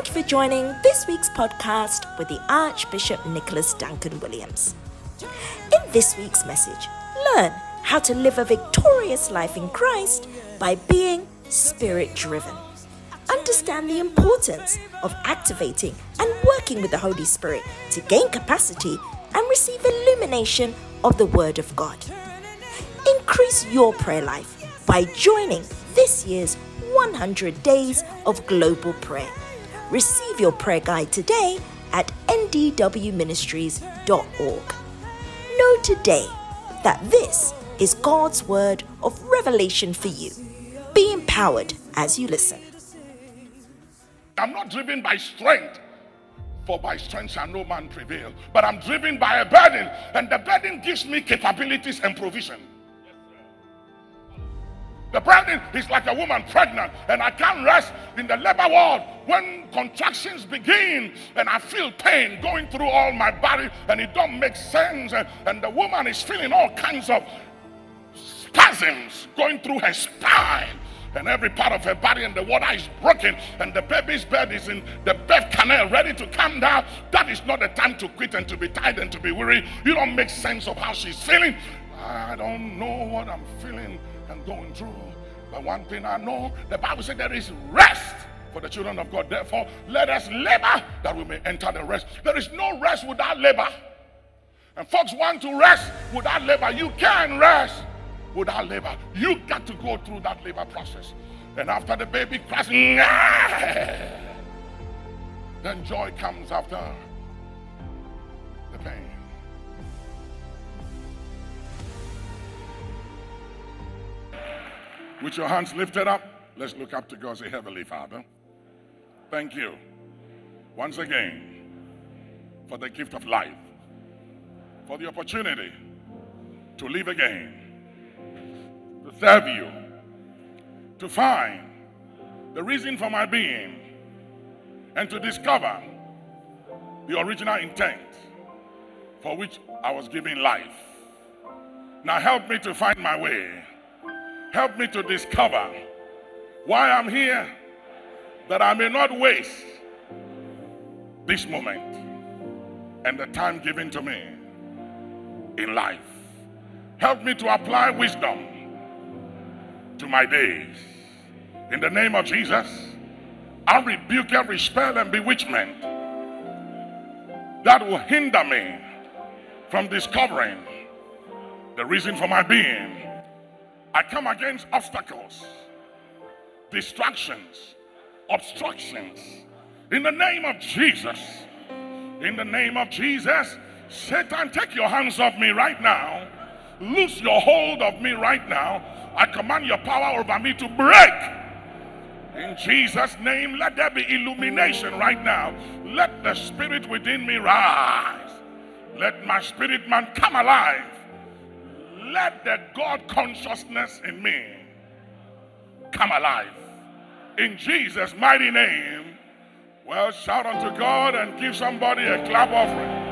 Thank you for joining this week's podcast with the Archbishop Nicholas Duncan Williams. In this week's message, learn how to live a victorious life in Christ by being spirit driven. Understand the importance of activating and working with the Holy Spirit to gain capacity and receive illumination of the Word of God. Increase your prayer life by joining this year's 100 Days of Global Prayer. Receive your prayer guide today at ndwministries.org. Know today that this is God's word of revelation for you. Be empowered as you listen. I'm not driven by strength, for by strength shall no man prevail. But I'm driven by a burden, and the burden gives me capabilities and provision. The burden is like a woman pregnant, and I can't rest in the labor ward when contractions begin, and I feel pain going through all my body, and it don't make sense. And, and the woman is feeling all kinds of spasms going through her spine. And every part of her body and the water is broken, and the baby's bed is in the birth canal ready to come down. That is not the time to quit and to be tired and to be weary. You don't make sense of how she's feeling. I don't know what I'm feeling and going through. But one thing I know, the Bible said there is rest for the children of God. Therefore, let us labor that we may enter the rest. There is no rest without labor. And folks want to rest without labor. You can rest without labor. You got to go through that labor process. And after the baby cries, then joy comes after With your hands lifted up, let's look up to God. Say, Heavenly Father, thank you once again for the gift of life, for the opportunity to live again, to serve you, to find the reason for my being, and to discover the original intent for which I was given life. Now help me to find my way Help me to discover why I'm here, that I may not waste this moment and the time given to me in life. Help me to apply wisdom to my days. In the name of Jesus, I rebuke every spell and bewitchment that will hinder me from discovering the reason for my being I come against obstacles, distractions, obstructions. In the name of Jesus. In the name of Jesus. Satan, take your hands off me right now. Loose your hold of me right now. I command your power over me to break. In Jesus' name, let there be illumination right now. Let the spirit within me rise. Let my spirit man come alive let the God consciousness in me come alive. In Jesus' mighty name. Well, shout unto God and give somebody a clap offering.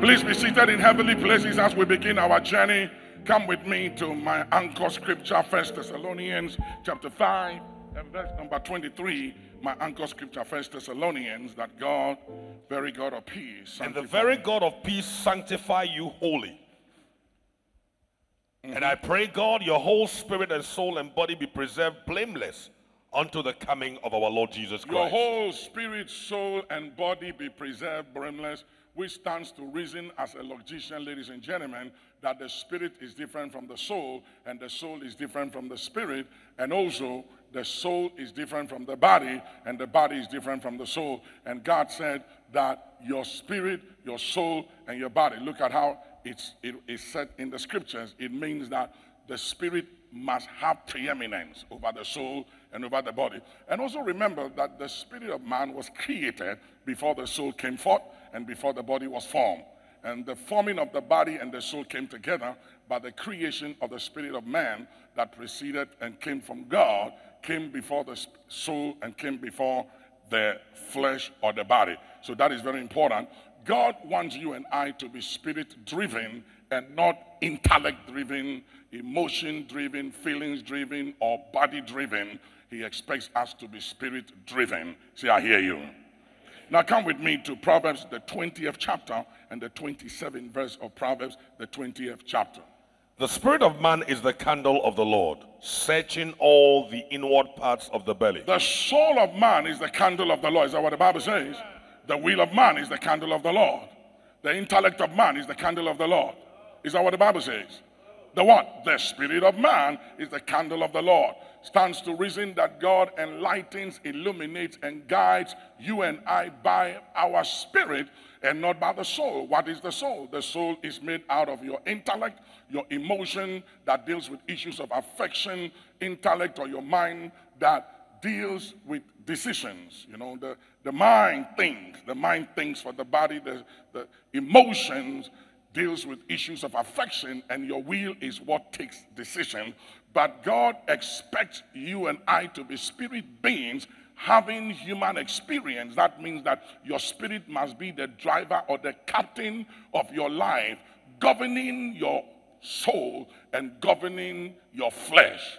Please be seated in heavenly places as we begin our journey. Come with me to my anchor scripture, First Thessalonians chapter 5 and verse number 23 my anchor scripture, First Thessalonians, that God, very God of peace, and the very God of peace sanctify you wholly. Mm-hmm. And I pray, God, your whole spirit and soul and body be preserved blameless unto the coming of our Lord Jesus Christ. Your whole spirit, soul, and body be preserved blameless, which stands to reason as a logician, ladies and gentlemen, that the spirit is different from the soul, and the soul is different from the spirit, and also the soul is different from the body, and the body is different from the soul. And God said that your spirit, your soul, and your body, look at how it's, it is said in the scriptures. It means that the spirit must have preeminence over the soul and over the body. And also remember that the spirit of man was created before the soul came forth and before the body was formed. And the forming of the body and the soul came together by the creation of the spirit of man that preceded and came from God came before the soul and came before the flesh or the body. So that is very important. God wants you and I to be spirit driven and not intellect driven, emotion driven, feelings driven, or body driven. He expects us to be spirit driven. See, I hear you. Now come with me to Proverbs, the 20th chapter, and the 27th verse of Proverbs, the 20th chapter. The spirit of man is the candle of the Lord, searching all the inward parts of the belly. The soul of man is the candle of the Lord. Is that what the Bible says? The will of man is the candle of the Lord. The intellect of man is the candle of the Lord. Is that what the Bible says? The what? The spirit of man is the candle of the Lord. Stands to reason that God enlightens, illuminates, and guides you and I by our spirit and not by the soul. What is the soul? The soul is made out of your intellect, your emotion that deals with issues of affection, intellect, or your mind that deals with decisions. You know, the, the mind thinks, the mind thinks for the body, the, the emotions deals with issues of affection, and your will is what takes decision. But God expects you and I to be spirit beings having human experience. That means that your spirit must be the driver or the captain of your life, governing your soul and governing your flesh.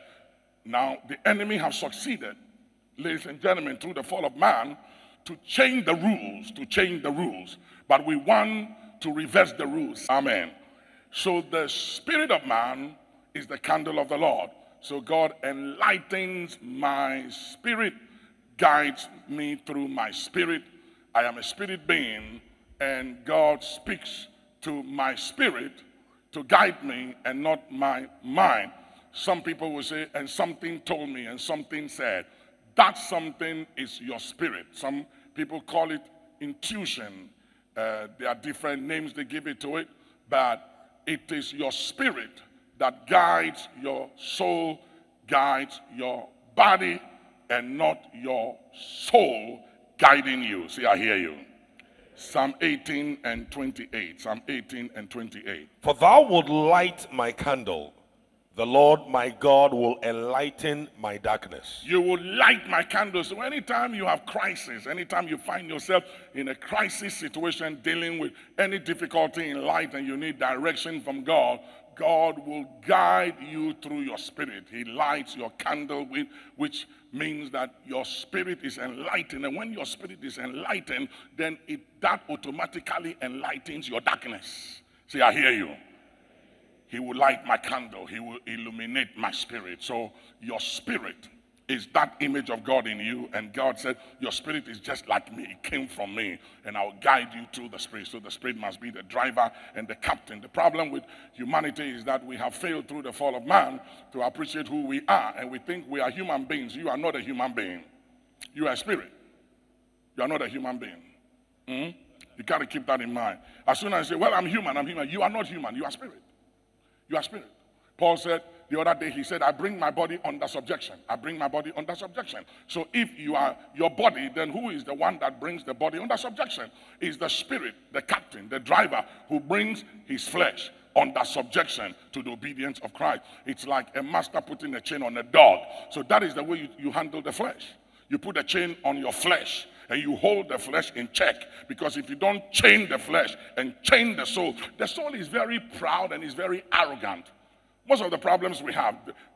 Now, the enemy has succeeded, ladies and gentlemen, through the fall of man to change the rules, to change the rules. But we want to reverse the rules. Amen. So the spirit of man is the candle of the Lord. So God enlightens my spirit, guides me through my spirit. I am a spirit being, and God speaks to my spirit to guide me and not my mind. Some people will say, and something told me, and something said. That something is your spirit. Some people call it intuition. Uh, there are different names they give it to it, but it is your spirit that guides your soul, guides your body, and not your soul guiding you. See, I hear you. Psalm 18 and 28. Psalm 18 and 28. For thou wilt light my candle. The Lord my God will enlighten my darkness. You will light my candle. So anytime you have crisis, anytime you find yourself in a crisis situation dealing with any difficulty in life and you need direction from God, God will guide you through your spirit. He lights your candle with which means that your spirit is enlightened. And when your spirit is enlightened, then it that automatically enlightens your darkness. See, I hear you. He will light my candle. He will illuminate my spirit. So your spirit is that image of God in you. And God said, Your spirit is just like me. It came from me. And I'll guide you through the spirit. So the spirit must be the driver and the captain. The problem with humanity is that we have failed through the fall of man to appreciate who we are. And we think we are human beings. You are not a human being, you are a spirit. You are not a human being. Mm-hmm. You got to keep that in mind. As soon as you say, Well, I'm human, I'm human, you are not human, you are spirit. You are spirit. Paul said the other day, he said, I bring my body under subjection. I bring my body under subjection. So if you are your body, then who is the one that brings the body under subjection? Is the spirit, the captain, the driver who brings his flesh under subjection to the obedience of Christ. It's like a master putting a chain on a dog. So that is the way you, you handle the flesh. You put a chain on your flesh and you hold the flesh in check. Because if you don't chain the flesh and chain the soul, the soul is very proud and is very arrogant. Most of the problems we have,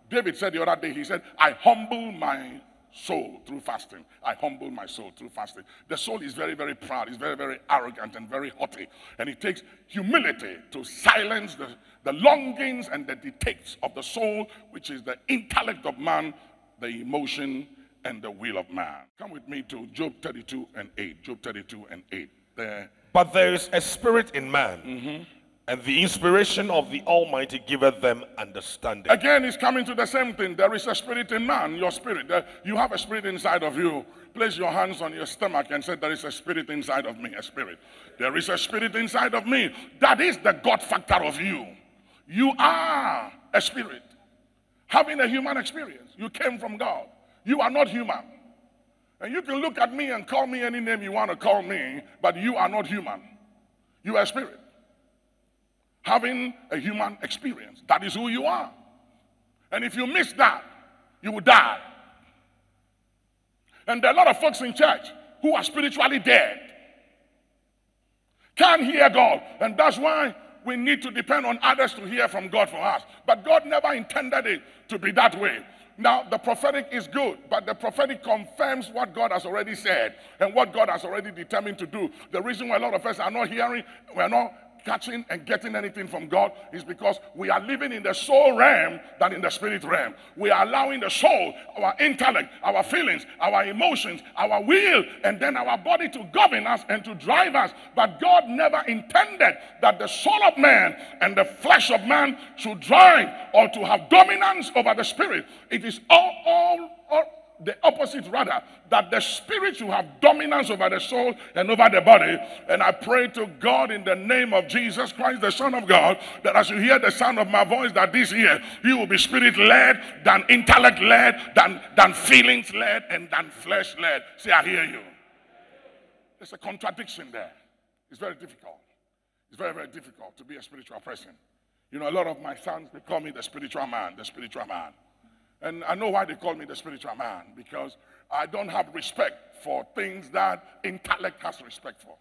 David said the other day, he said, I humble my soul through fasting. I humble my soul through fasting. The soul is very, very proud, it's very, very arrogant and very haughty. And it takes humility to silence the, the longings and the dictates of the soul, which is the intellect of man, the emotion, and the will of man. Come with me to Job 32 and 8. Job 32 and 8. There. But there is a spirit in man, mm-hmm. and the inspiration of the Almighty giveth them understanding. Again, it's coming to the same thing. There is a spirit in man, your spirit. You have a spirit inside of you. Place your hands on your stomach and say, There is a spirit inside of me, a spirit. There is a spirit inside of me. That is the God factor of you. You are a spirit, having a human experience. You came from God. You are not human. And you can look at me and call me any name you want to call me, but you are not human. You are spirit. Having a human experience. That is who you are. And if you miss that, you will die. And there are a lot of folks in church who are spiritually dead. Can't hear God. And that's why we need to depend on others to hear from God for us. But God never intended it to be that way. Now, the prophetic is good, but the prophetic confirms what God has already said and what God has already determined to do. The reason why a lot of us are not hearing, we're not catching and getting anything from God is because we are living in the soul realm than in the spirit realm. We are allowing the soul, our intellect, our feelings, our emotions, our will, and then our body to govern us and to drive us. But God never intended that the soul of man and the flesh of man should drive or to have dominance over the spirit. It is all, all, all the opposite rather that the spirit should have dominance over the soul and over the body. And i pray to god in the name of jesus christ the son of god that as you hear the sound of my voice that this year you will be spirit led than intellect led than than feelings led and than flesh led See, i hear you. There's a contradiction there. It's very difficult. It's very very difficult to be a spiritual person. You know a lot of my sons they call me the spiritual man the spiritual man and I know why they call me the spiritual man, because I don't have respect for things that intellect has respect for.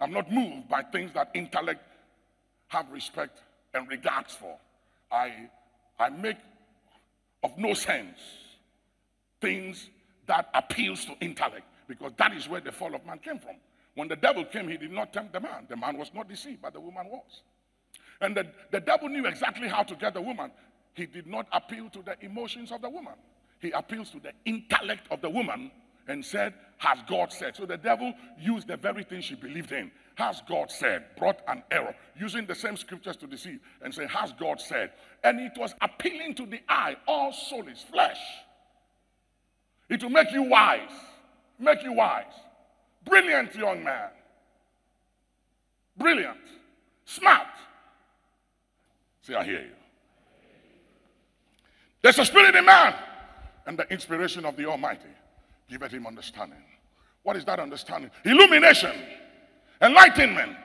I'm not moved by things that intellect have respect and regards for. I, I make of no sense things that appeals to intellect, because that is where the fall of man came from. When the devil came, he did not tempt the man. The man was not deceived, but the woman was. And the, the devil knew exactly how to get the woman he did not appeal to the emotions of the woman. He appeals to the intellect of the woman and said, Has God said? So the devil used the very thing she believed in. Has God said? Brought an error, using the same scriptures to deceive and say, Has God said? And it was appealing to the eye. All soul is flesh. It will make you wise. Make you wise. Brilliant young man. Brilliant. Smart. See, I hear you. There's a spirit in man, and the inspiration of the Almighty giveth him understanding. What is that understanding? Illumination, enlightenment.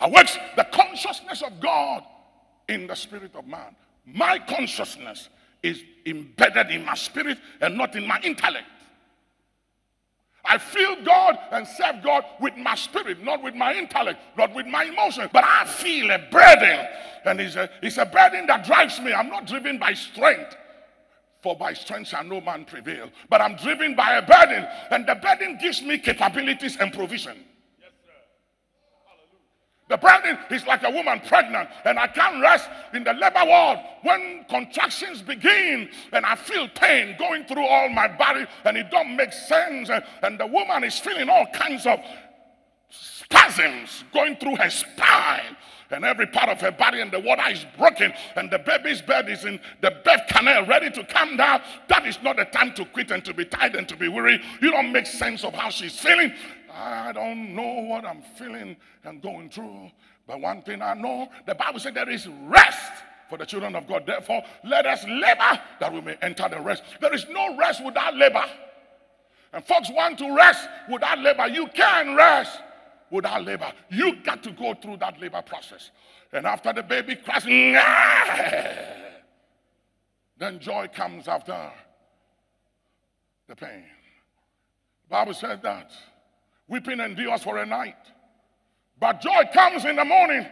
Awakes the consciousness of God in the spirit of man. My consciousness is embedded in my spirit and not in my intellect. I feel God and serve God with my spirit, not with my intellect, not with my emotion. But I feel a burden. And it's a, it's a burden that drives me. I'm not driven by strength. For by strength shall no man prevail. But I'm driven by a burden. And the burden gives me capabilities and provision. The burden is like a woman pregnant, and I can't rest in the labor ward when contractions begin, and I feel pain going through all my body, and it don't make sense. And, and the woman is feeling all kinds of spasms going through her spine and every part of her body, and the water is broken, and the baby's bed is in the birth canal ready to come down. That is not the time to quit and to be tired and to be weary. You don't make sense of how she's feeling. I don't know what I'm feeling and going through. But one thing I know, the Bible said there is rest for the children of God. Therefore, let us labor that we may enter the rest. There is no rest without labor. And folks want to rest without labor. You can rest without labor. You got to go through that labor process. And after the baby cries, then joy comes after the pain. The Bible said that Weeping endures for a night, but joy comes in the morning.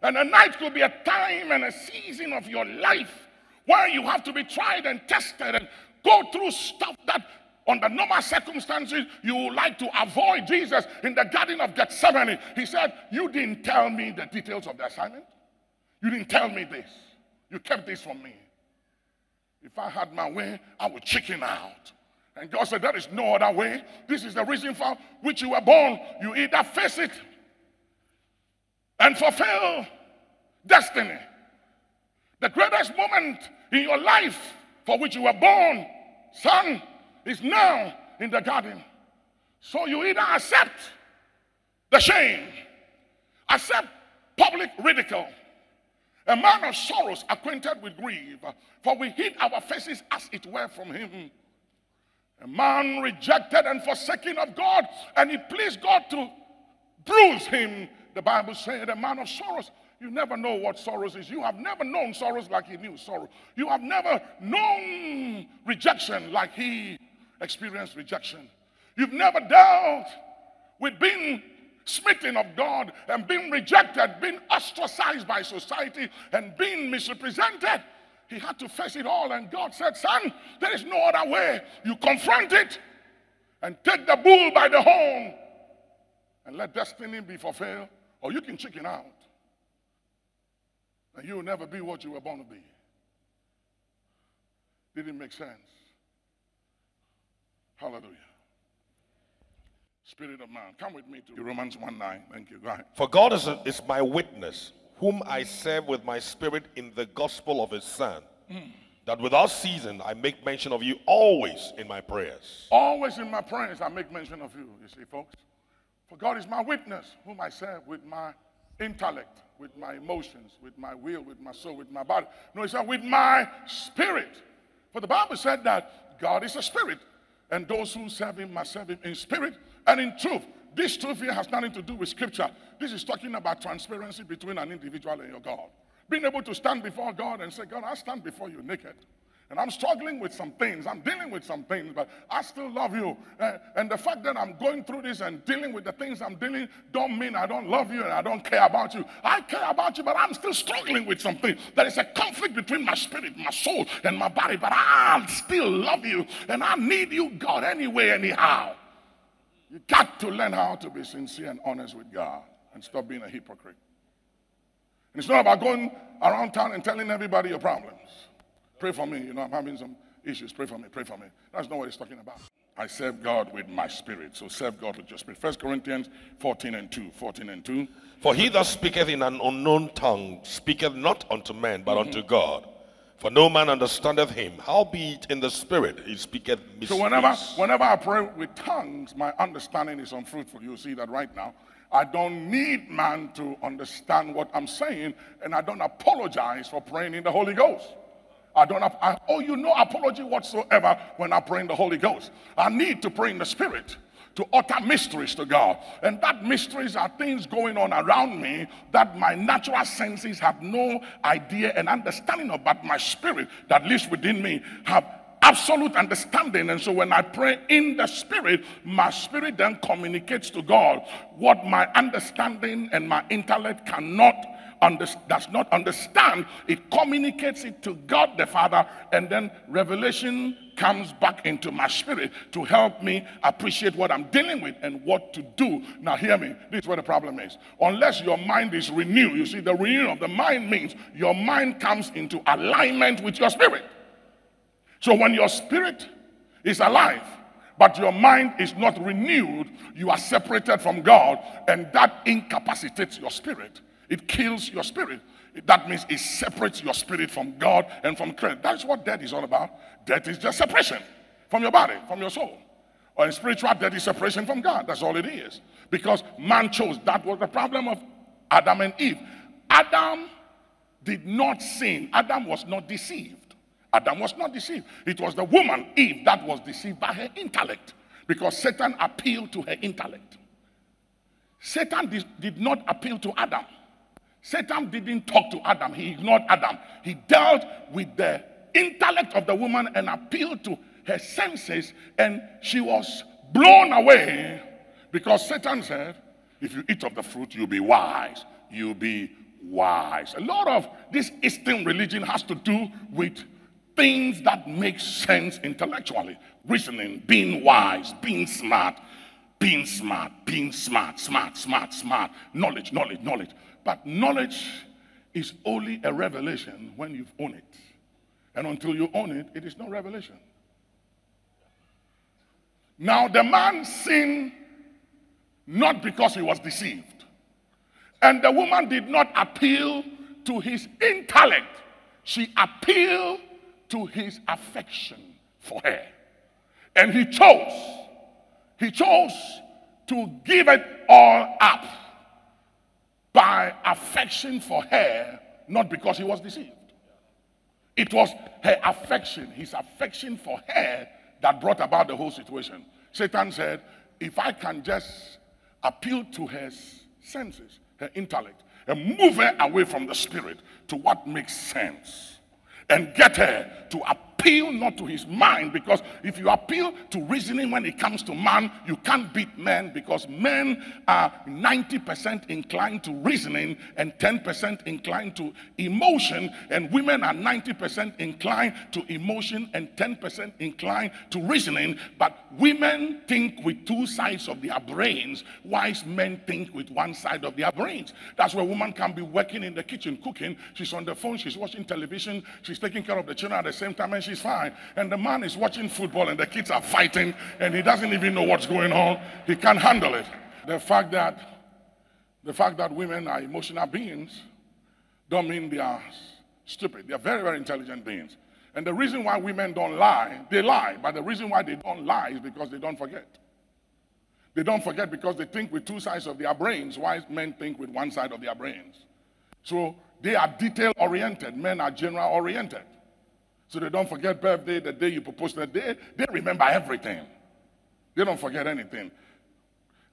And the night could be a time and a season of your life where you have to be tried and tested and go through stuff that under normal circumstances you would like to avoid Jesus in the Garden of Gethsemane. He said, You didn't tell me the details of the assignment. You didn't tell me this. You kept this from me. If I had my way, I would chicken out. And God said, There is no other way. This is the reason for which you were born. You either face it and fulfill destiny. The greatest moment in your life for which you were born, son, is now in the garden. So you either accept the shame, accept public ridicule. A man of sorrows, acquainted with grief, for we hid our faces as it were from him. A man rejected and forsaken of God, and it pleased God to bruise him. The Bible said, a man of sorrows. You never know what sorrows is. You have never known sorrows like he knew sorrow. You have never known rejection like he experienced rejection. You've never dealt with being smitten of God and being rejected, being ostracized by society, and being misrepresented. He had to face it all, and God said, Son, there is no other way. You confront it and take the bull by the horn and let destiny be fulfilled, or you can chicken out. And you'll never be what you were born to be. Didn't make sense. Hallelujah. Spirit of man. Come with me to Romans 1 9. Thank you. Go ahead. For God is, is my witness, whom I serve with my spirit in the gospel of his Son, hmm. that without season I make mention of you always in my prayers. Always in my prayers, I make mention of you, you see, folks. For God is my witness, whom I serve with my intellect, with my emotions, with my will, with my soul, with my body. No, he said, with my spirit. For the Bible said that God is a spirit, and those who serve him must serve him in spirit and in truth. This truth here has nothing to do with scripture. This is talking about transparency between an individual and your God. Being able to stand before God and say, God, I stand before you naked. And I'm struggling with some things. I'm dealing with some things, but I still love you. Uh, and the fact that I'm going through this and dealing with the things I'm dealing don't mean I don't love you and I don't care about you. I care about you, but I'm still struggling with something. There is a conflict between my spirit, my soul, and my body, but I still love you and I need you, God, anyway, anyhow. You got to learn how to be sincere and honest with God and stop being a hypocrite. And it's not about going around town and telling everybody your problems. Pray for me. You know, I'm having some issues. Pray for me. Pray for me. That's not what he's talking about. I serve God with my spirit. So serve God with your spirit. First Corinthians 14 and 2. 14 and 2. For he that speaketh in an unknown tongue speaketh not unto men, but mm-hmm. unto God. For no man understandeth him. Howbeit in the spirit he speaketh mysteries. So whenever whenever I pray with tongues, my understanding is unfruitful. You see that right now. I don't need man to understand what I'm saying, and I don't apologize for praying in the Holy Ghost. I don't have, I owe you no apology whatsoever when I pray in the Holy Ghost. I need to pray in the Spirit to utter mysteries to God. And that mysteries are things going on around me that my natural senses have no idea and understanding of, but my spirit that lives within me have absolute understanding. And so when I pray in the spirit, my spirit then communicates to God what my understanding and my intellect cannot under, does not understand, it communicates it to God the Father, and then revelation comes back into my spirit to help me appreciate what I'm dealing with and what to do. Now, hear me. This is where the problem is. Unless your mind is renewed, you see, the renewing of the mind means your mind comes into alignment with your spirit. So when your spirit is alive, but your mind is not renewed, you are separated from God, and that incapacitates your spirit. It kills your spirit. That means it separates your spirit from God and from Christ. That's what death is all about. Death is just separation from your body, from your soul. Or in spiritual death is separation from God. That's all it is. Because man chose. That was the problem of Adam and Eve. Adam did not sin. Adam was not deceived. Adam was not deceived. It was the woman, Eve, that was deceived by her intellect. Because Satan appealed to her intellect. Satan did, did not appeal to Adam. Satan didn't talk to Adam, he ignored Adam. He dealt with the intellect of the woman and appealed to her senses, and she was blown away because Satan said, If you eat of the fruit, you'll be wise. You'll be wise. A lot of this Eastern religion has to do with things that make sense intellectually reasoning, being wise, being smart, being smart, being smart, smart, smart, smart, knowledge, knowledge, knowledge. But knowledge is only a revelation when you've owned it. And until you own it, it is no revelation. Now, the man sinned not because he was deceived. And the woman did not appeal to his intellect, she appealed to his affection for her. And he chose, he chose to give it all up by affection for her, not because he was deceived. It was her affection, his affection for her, that brought about the whole situation. Satan said, If I can just appeal to her senses, her intellect, and move her away from the spirit to what makes sense, and get her to appeal appeal not to his mind because if you appeal to reasoning when it comes to man, you can't beat men because men are 90% inclined to reasoning and 10% inclined to emotion, and women are 90% inclined to emotion and 10% inclined to reasoning. But women think with two sides of their brains, wise men think with one side of their brains. That's where a woman can be working in the kitchen, cooking. She's on the phone, she's watching television, she's taking care of the children at the same time, and she's fine. And the man is watching football, and the kids are fighting, and he doesn't even know what's going on. He can't handle it. The fact that the fact that women are emotional beings don't mean they are stupid. They are very, very intelligent beings. And the reason why women don't lie, they lie, but the reason why they don't lie is because they don't forget. They don't forget because they think with two sides of their brains, while men think with one side of their brains. So they are detail oriented, men are general oriented. So they don't forget birthday, the day you propose, the day, they remember everything. They don't forget anything.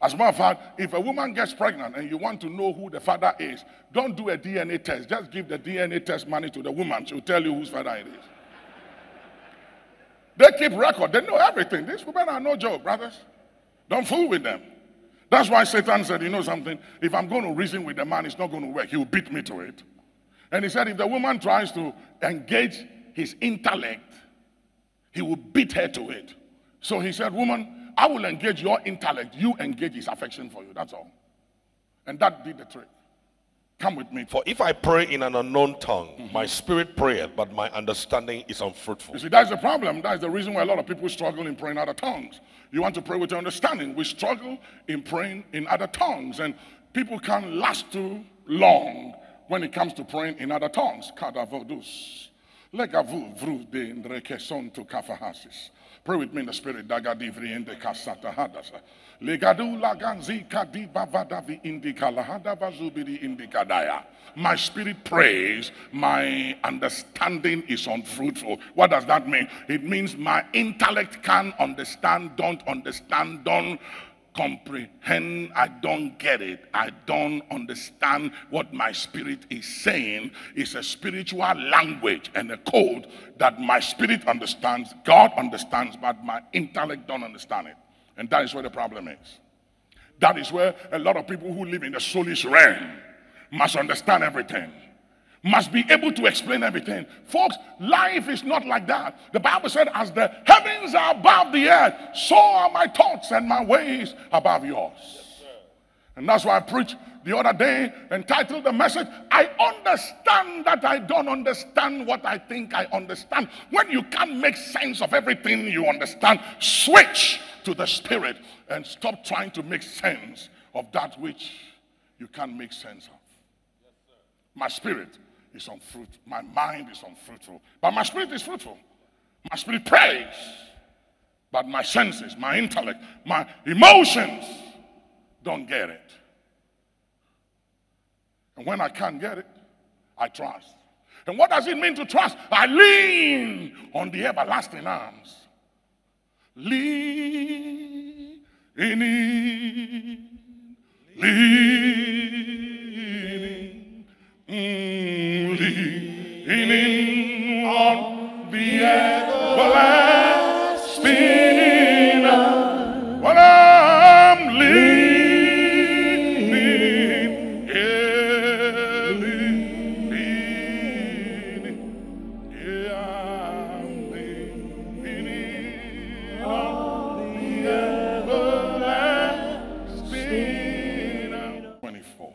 As a matter of fact, if a woman gets pregnant and you want to know who the father is, don't do a DNA test. Just give the DNA test money to the woman. She'll tell you whose father it is. they keep record. They know everything. These women are no joke, brothers. Don't fool with them. That's why Satan said, you know something? If I'm going to reason with the man, it's not going to work. He'll beat me to it. And he said, if the woman tries to engage his intellect, he will beat her to it. So he said, woman, I will engage your intellect. You engage his affection for you. That's all. And that did the trick. Come with me. For if I pray in an unknown tongue, mm-hmm. my spirit prayeth, but my understanding is unfruitful. You see, that's the problem. That's the reason why a lot of people struggle in praying in other tongues. You want to pray with your understanding. We struggle in praying in other tongues, and people can't last too long when it comes to praying in other tongues. Kadavodus. To kafahasis. Pray with me in the spirit. Laganzi. My spirit prays, my understanding is unfruitful. What does that mean? It means my intellect can understand, don't understand, don't comprehend, I don't get it, I don't understand what my spirit is saying. It's a spiritual language and a code that my spirit understands, God understands, but my intellect don't understand it. And that is where the problem is. That is where a lot of people who live in the soulish realm must understand everything must be able to explain everything. Folks, life is not like that. The Bible said, As the heavens are above the earth, so are my thoughts and my ways above yours. Yes, and that's why I preached the other day entitled the message, I understand that I don't understand what I think I understand. When you can't make sense of everything you understand, switch to the Spirit and stop trying to make sense of that which you can't make sense of. Yes, my spirit is unfruitful. My mind is unfruitful. But my spirit is fruitful. My spirit prays. But my senses, my intellect, my emotions don't get it. And when I can't get it, I trust. And what does it mean to trust? I lean on the everlasting arms. Lean in, leaning. Mm leaning on the everlasting. When I'm leaning, yeah, leaning, yeah, I'm leaning on the everlasting. 24.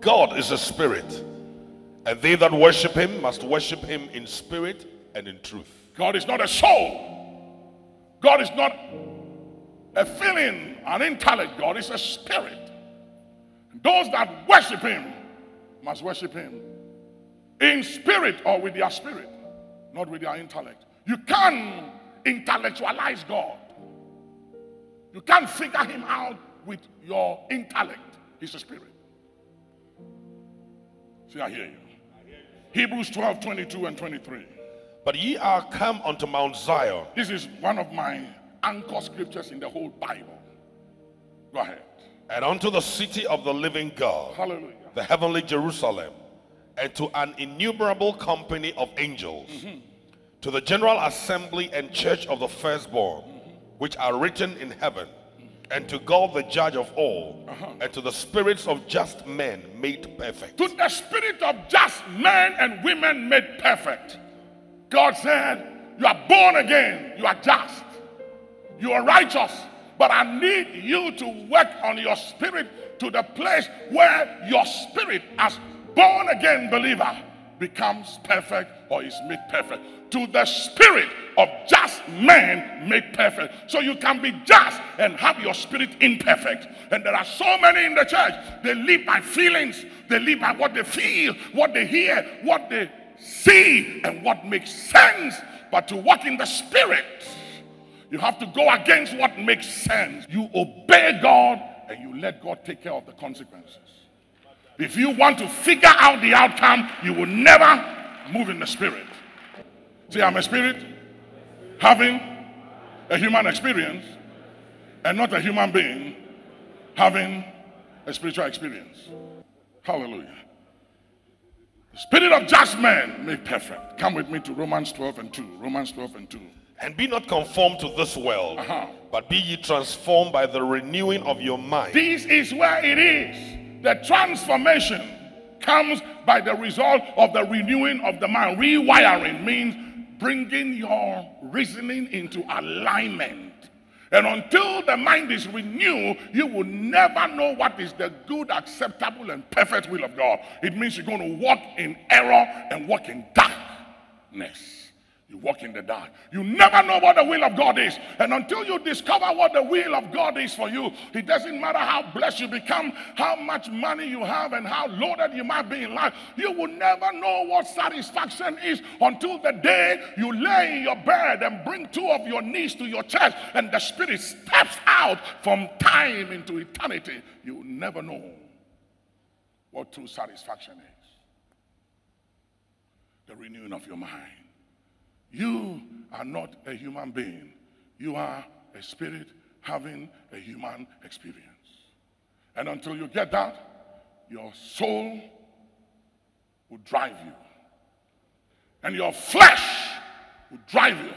God is a spirit. And they that worship him must worship him in spirit and in truth. God is not a soul. God is not a feeling, an intellect. God is a spirit. Those that worship him must worship him in spirit or with their spirit, not with their intellect. You can't intellectualize God. You can't figure him out with your intellect. He's a spirit. See, I hear you. Hebrews 12, 22 and 23. But ye are come unto Mount Zion. This is one of my anchor scriptures in the whole Bible. Go ahead. And unto the city of the living God. Hallelujah. The heavenly Jerusalem. And to an innumerable company of angels. Mm-hmm. to the general assembly and church of the firstborn, which are written in heaven, and to God the judge of all, uh-huh. and to the spirits of just men made perfect. To the spirit of just men and women made perfect. God said, You are born again, you are just, you are righteous, but I need you to work on your spirit to the place where your spirit, as born again believer, becomes perfect or is made perfect. To the spirit of just men made perfect. So you can be just and have your spirit imperfect. And there are so many in the church, they live by feelings, they live by what they feel, what they hear, what they see, and what makes sense. But to walk in the spirit, you have to go against what makes sense. You obey God and you let God take care of the consequences. If you want to figure out the outcome, you will never move in the spirit. See, I'm a spirit having a human experience and not a human being having a spiritual experience. Hallelujah. The spirit of just man made perfect. Come with me to Romans 12 and 2. Romans 12 and 2. And be not conformed to this world, Uh-huh. but be ye transformed by the renewing of your mind. This is where it is. The transformation comes by the result of the renewing of the mind. Rewiring means bringing your reasoning into alignment. And until the mind is renewed, you will never know what is the good, acceptable, and perfect will of God. It means you're going to walk in error and walk in darkness. You walk in the dark. You never know what the will of God is. And until you discover what the will of God is for you, it doesn't matter how blessed you become, how much money you have, and how loaded you might be in life. You will never know what satisfaction is until the day you lay in your bed and bring two of your knees to your chest and the Spirit steps out from time into eternity. You will never know what true satisfaction is. The renewing of your mind. You are not a human being. You are a spirit having a human experience. And until you get that, your soul will drive you. And your flesh will drive you.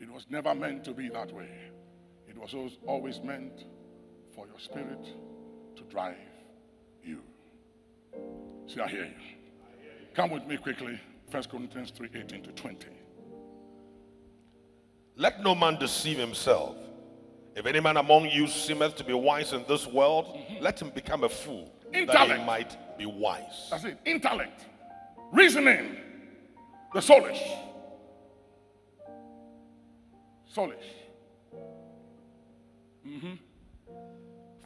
It was never meant to be that way. It was always- meant for your spirit to drive you. See, I hear you. Come with me quickly. 1 Corinthians 3 18 to 20. Let no man deceive himself. If any man among you seemeth to be wise in this world, mm-hmm. let him become a fool, that he might be wise. That's it. Intellect, reasoning, the soulish. Soulish. Mm-hmm.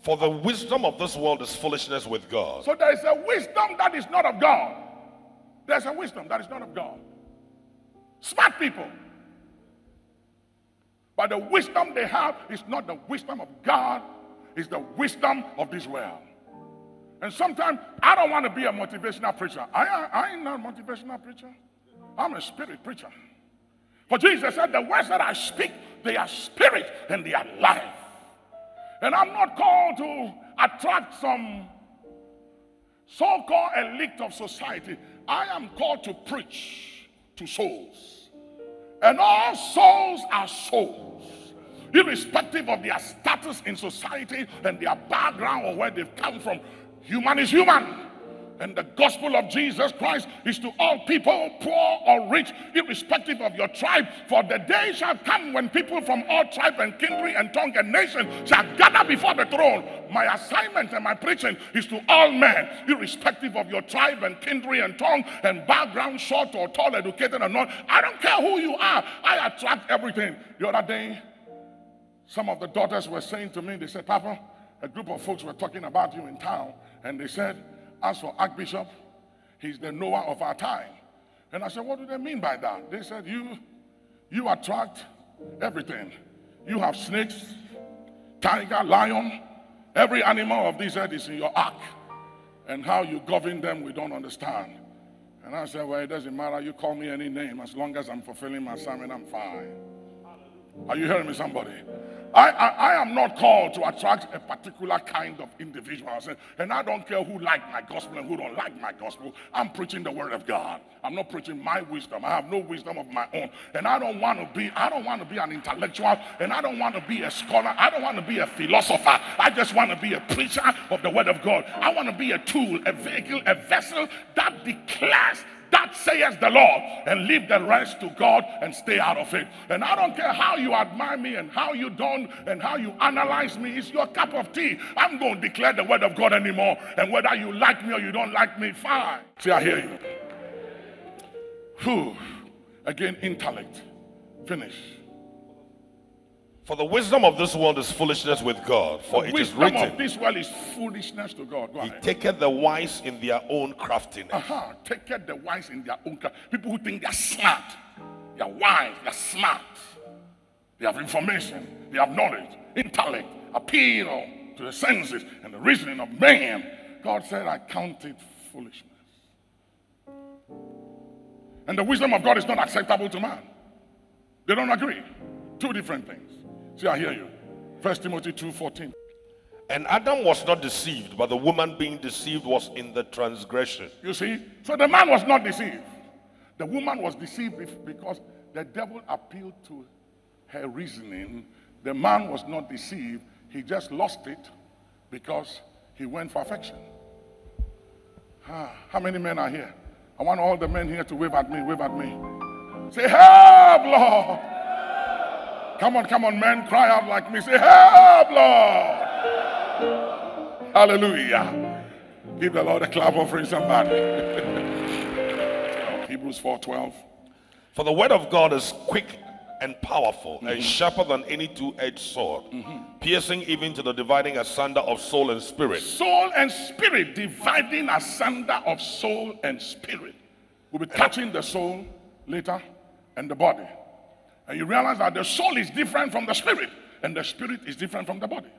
For the wisdom of this world is foolishness with God. So there is a wisdom that is not of God. There's a wisdom that is not of God. Smart people. But the wisdom they have is not the wisdom of God, it's the wisdom of this world. And sometimes I don't want to be a motivational preacher. I, I, I ain't not a motivational preacher. I'm a spirit preacher. For Jesus said, The words that I speak, they are spirit and they are life. And I'm not called to attract some so called elite of society. I am called to preach to souls. And all souls are souls, irrespective of their status in society and their background or where they've come from. Human is human. And the gospel of Jesus Christ is to all people, poor or rich, irrespective of your tribe. For the day shall come when people from all tribe and kindred and tongue and nation shall gather before the throne. My assignment and my preaching is to all men, irrespective of your tribe and kindred and tongue and background, short or tall, educated or not. I don't care who you are. I attract everything. The other day, some of the daughters were saying to me, they said, Papa, a group of folks were talking about you in town, and they said, as for Archbishop, he's the Noah of our time. And I said, what do they mean by that? They said, you, you attract everything. You have snakes, tiger, lion, every animal of this earth is in your ark. And how you govern them, we don't understand. And I said, well, it doesn't matter. You call me any name. As long as I'm fulfilling my assignment, I'm fine. Are you hearing me, somebody? I, I, I, am not called to attract a particular kind of individual. And I don't care who like my gospel and who don't like my gospel. I'm preaching the word of God. I'm not preaching my wisdom. I have no wisdom of my own. And I don't want to be, I don't want to be an intellectual and I don't want to be a scholar. I don't want to be a philosopher. I just want to be a preacher of the word of God. I want to be a tool, a vehicle, a vessel that declares that says the Lord, and leave the rest to God and stay out of it. And I don't care how you admire me and how you don't and how you analyze me. It's your cup of tea. I'm going to declare the word of God anymore. And whether you like me or you don't like me, fine. See, I hear you. Whew. Again, intellect. Finish. For the wisdom of this world is foolishness with God. For the it is wisdom of this world is foolishness to God. Go He taketh the wise in their own craftiness. Uh-huh. Take care the wise in their own. cra- People who think they're smart, they're wise, they're smart. They have information, they have knowledge, intellect, appeal to the senses and the reasoning of man. God said, I count it foolishness. And the wisdom of God is not acceptable to man. They don't agree. Two different things. See, I hear you. First Timothy 2:14. And Adam was not deceived, but the woman being deceived was in the transgression. You see? So the man was not deceived. The woman was deceived because the devil appealed to her reasoning. The man was not deceived. He just lost it because he went for affection. Ah, how many men are here? I want all the men here to wave at me, wave at me. Say, help, Lord. Come on, come on, men, cry out like me. Say, help, Lord. Hallelujah. Give the Lord a clap offering somebody. Hebrews 4:12. For the word of God is quick and powerful and mm-hmm. sharper than any two-edged sword, mm-hmm. piercing even to the dividing asunder of soul and spirit, Soul and spirit dividing asunder of soul and spirit. We'll be touching the soul later and the body. And you realize that the soul is different from the spirit, and the spirit is different from the body.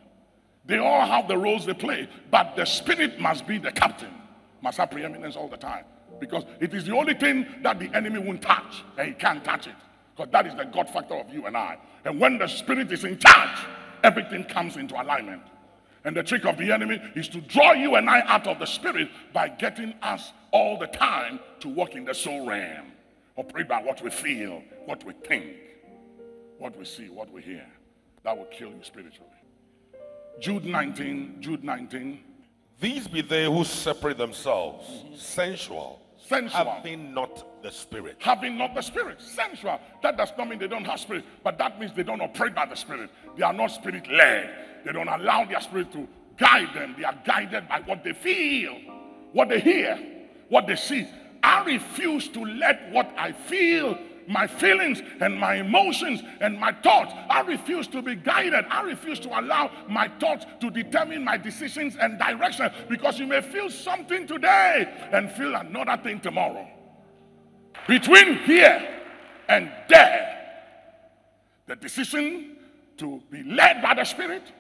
They all have the roles they play, but the spirit must be the captain, must have preeminence all the time. Because it is the only thing that the enemy won't touch, and he can't touch it. Because that is the God factor of you and I. And when the spirit is in charge, everything comes into alignment. And the trick of the enemy is to draw you and I out of the spirit by getting us all the time to walk in the soul realm, operate by what we feel, what we think, what we see, what we hear. That will kill you spiritually. Jude 19, Jude 19. These be they who separate themselves, sensual, Sensual. having not the spirit. having not the spirit sensual that does not mean they don't have spirit but that means they don't operate by the spirit they are not spirit led they don't allow their spirit to guide them they are guided by what they feel what they hear what they see i refuse to let what i feel my feelings and my emotions and my thoughts. I refuse to be guided. I refuse to allow my thoughts to determine my decisions and direction because you may feel something today and feel another thing tomorrow. Between here and there, the decision to be led by the Spirit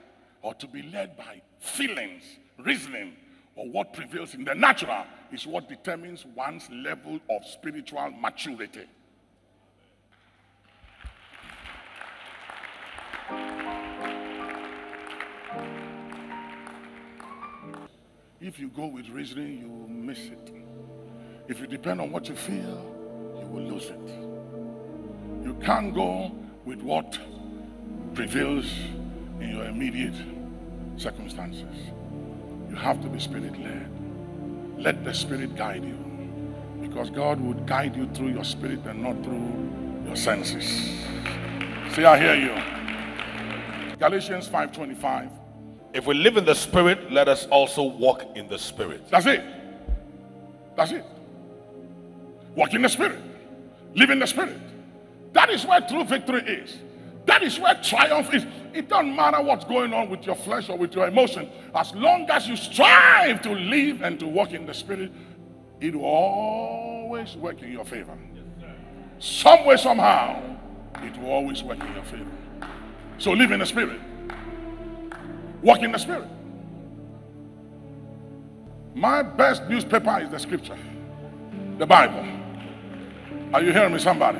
or to be led by feelings, reasoning, or what prevails in the natural is what determines one's level of spiritual maturity. If you go with reasoning, you will miss it. If you depend on what you feel, you will lose it. You can't go with what prevails in your immediate circumstances. You have to be spirit led. Let the spirit guide you. Because God would guide you through your spirit and not through your senses. See, I hear you. Galatians 5:25. If we live in the spirit, let us also walk in the spirit. That's it. That's it. Walk in the spirit. Live in the spirit. That is where true victory is. That is where triumph is. It doesn't matter what's going on with your flesh or with your emotion. As long as you strive to live and to walk in the spirit, it will always work in your favor. Some way, somehow, it will always work in your favor. So live in the spirit. Walk in the spirit. My best newspaper is the scripture, the Bible. Are you hearing me, somebody?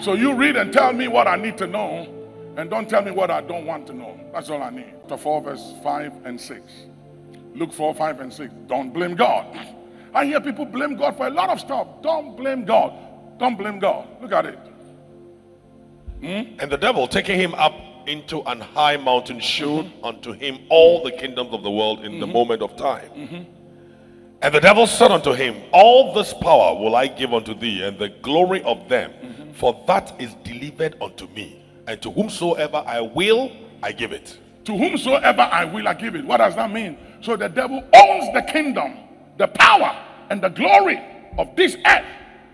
So you read and tell me what I need to know, And don't tell me what I don't want to know. That's all I need. To 4, verse 5 and 6. Luke 4, 5 and 6. Don't blame God. I hear people blame God for a lot of stuff. Don't blame God. Don't blame God. Look at it. Hmm? And the devil taking him up into an high mountain showed mm-hmm. unto him all the kingdoms of the world in mm-hmm. the moment of time. Mm-hmm. And the devil said unto him, All this power will I give unto thee, and the glory of them, mm-hmm. for that is delivered unto me. And to whomsoever I will, I give it. To whomsoever I will, I give it. What does that mean? So the devil owns the kingdom, the power, and the glory of this earth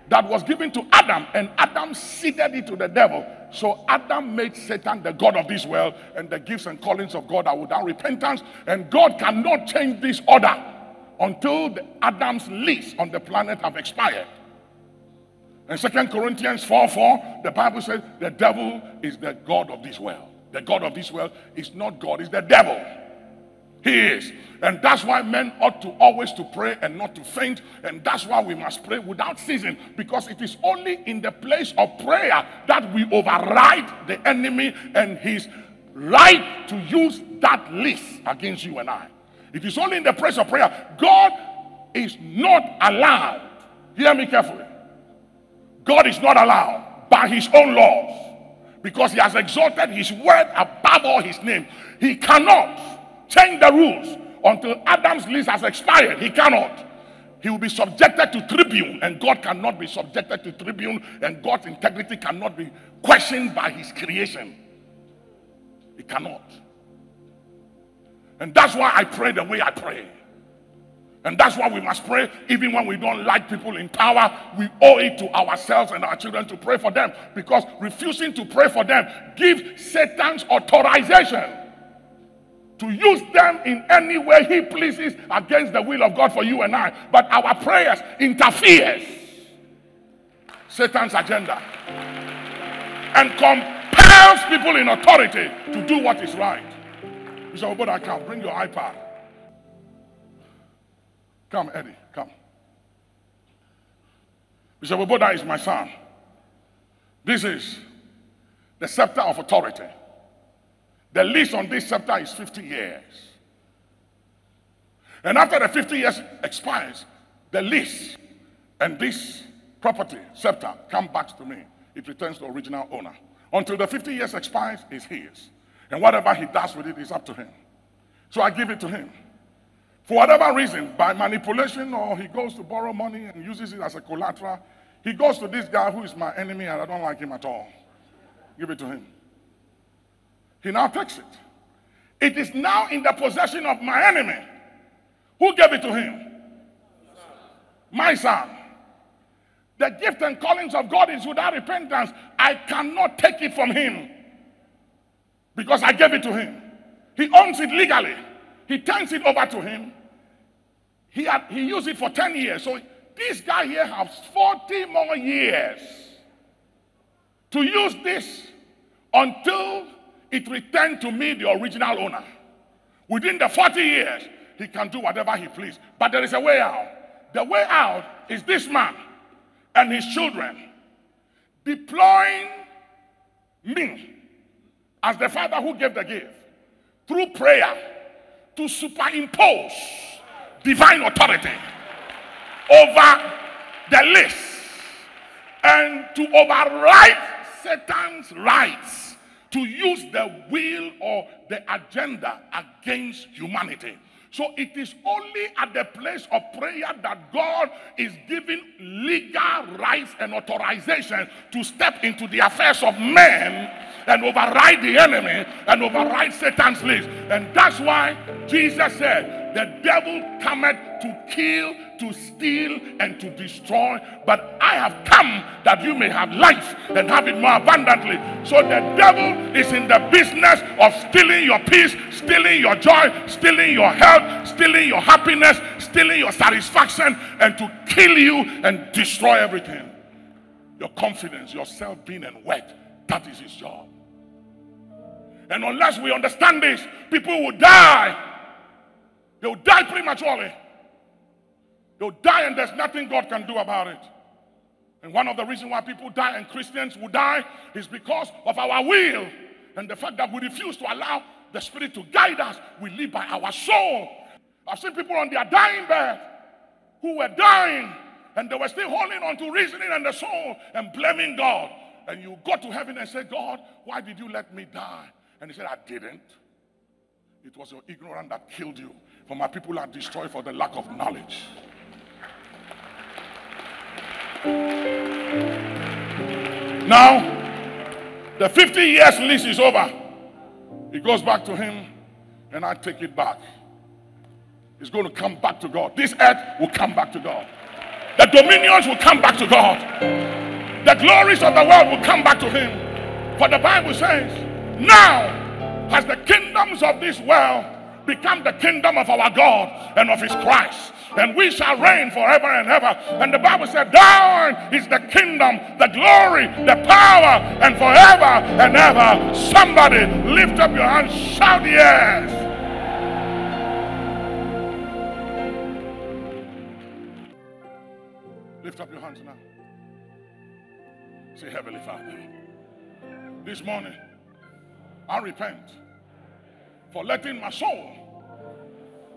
that was given to Adam, and Adam ceded it to the devil. So Adam made Satan the God of this world, and the gifts and callings of God are without repentance. And God cannot change this order until the Adam's lease on the planet have expired. In Second Corinthians 4 4, the Bible says the devil is the God of this world. The God of this world is not God, it's the devil. He is. And that's why men ought to always to pray and not to faint. And that's why we must pray without ceasing. Because it is only in the place of prayer that we override the enemy and his right to use that list against you and I. It is only in the place of prayer. God is not allowed. Hear me carefully. God is not allowed by his own laws because he has exalted his word above all his name. He cannot change the rules until Adam's lease has expired. He cannot. He will be subjected to tribune, and God cannot be subjected to tribune, and God's integrity cannot be questioned by his creation. He cannot. And that's why I pray the way I pray. And that's why we must pray, even when we don't like people in power. We owe it to ourselves and our children to pray for them because refusing to pray for them gives Satan's authorization to use them in any way he pleases against the will of God for you and I. But our prayers interferes Satan's agenda and compels people in authority to do what is right. You say, oh, but I can't. Bring your iPad. Come, Eddie, come. Bishop Oboda is my son. This is the scepter of authority. The lease on this scepter is 50 years. And after the 50 years expires, the lease and this property, scepter, come back to me. It returns to original owner. Until the 50 years expires, it's his. And whatever he does with it is up to him. So I give it to him. For whatever reason, by manipulation or he goes to borrow money and uses it as a collateral, he goes to this guy who is my enemy and I don't like him at all. Give it to him. He now takes it. It is now in the possession of my enemy. Who gave it to him? My son. The gift and callings of God is without repentance. I cannot take it from him because I gave it to him. He owns it legally. He turns it over to him. He, had, he used it for 10 years. So this guy here has 40 more years to use this until it returned to me, the original owner. Within the 40 years, he can do whatever he please. But there is a way out. The way out is this man and his children deploying me as the father who gave the gift through prayer to superimpose divine authority over the list and to override Satan's rights to use the will or the agenda against humanity. So it is only at the place of prayer that God is giving legal rights and authorization to step into the affairs of men and override the enemy and override Satan's list. And that's why Jesus said, The devil cometh to kill, to steal, and to destroy. But I have come that you may have life and have it more abundantly. So the devil is in the business of stealing your peace, stealing your joy, stealing your health, stealing your happiness, stealing your satisfaction, and to kill you and destroy everything. Your confidence, your self being and worth. That is his job. And unless we understand this, people will die. They'll die prematurely. They'll die, and there's nothing God can do about it. And one of the reasons why people die and Christians will die is because of our will And the fact that we refuse to allow the Spirit to guide us, we live by our soul. I've seen people on their dying bed who were dying and they were still holding on to reasoning and the soul and blaming God. And you go to heaven and say, God, why did you let me die? And he said, I didn't. It was your ignorance that killed you. For my people are destroyed for the lack of knowledge. Now, the 50 years lease is over. It goes back to him, and I take it back. It's going to come back to God. This earth will come back to God. The dominions will come back to God. The glories of the world will come back to Him. For the Bible says, now has the kingdoms of this world become the kingdom of our God and of His Christ and we shall reign forever and ever. And the Bible said, Thine is the kingdom, the glory, the power, and forever and ever. Somebody lift up your hands, shout yes. Lift up your hands now. Say, Heavenly Father, this morning I repent for letting my soul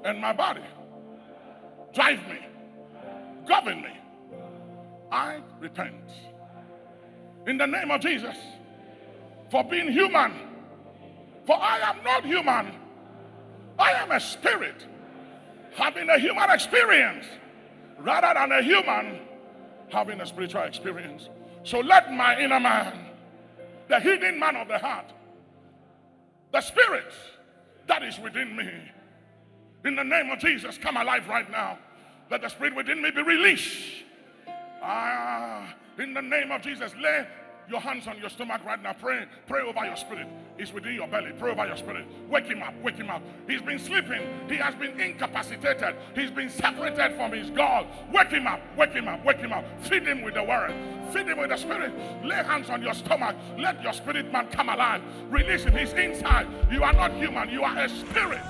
and my body drive me, govern me. I repent. In the name of Jesus, for being human. For I am not human, I am a spirit having a human experience rather than a human having a spiritual experience. So let my inner man, the hidden man of the heart, the spirit that is within me, in the name of Jesus, come alive right now. Let the spirit within me be released. Ah, in the name of Jesus, lay your hands on your stomach right now. Pray, pray over your spirit. It's within your belly. Pray over your spirit. Wake him up. Wake him up. He's been sleeping. He has been incapacitated. He's been separated from his God. Wake him up. Wake him up. Wake him up. Feed him with the word. Feed him with the spirit. Lay hands on your stomach. Let your spirit man come alive. Release him. He's inside. You are not human. You are a spirit.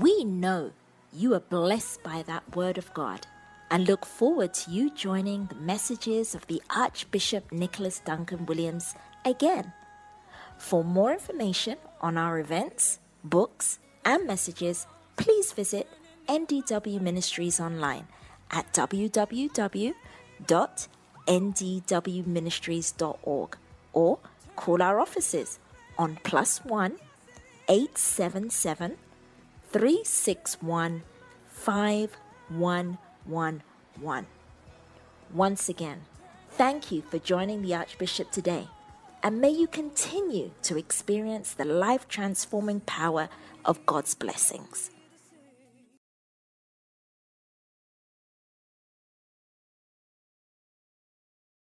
We know you are blessed by that word of God and look forward to you joining the messages of the Archbishop Nicholas Duncan Williams again. For more information on our events, books, and messages, please visit NDW Ministries online at www.ndwministries.org or call our offices on plus one 877 361 5111. Once again, thank you for joining the Archbishop today, and may you continue to experience the life transforming power of God's blessings.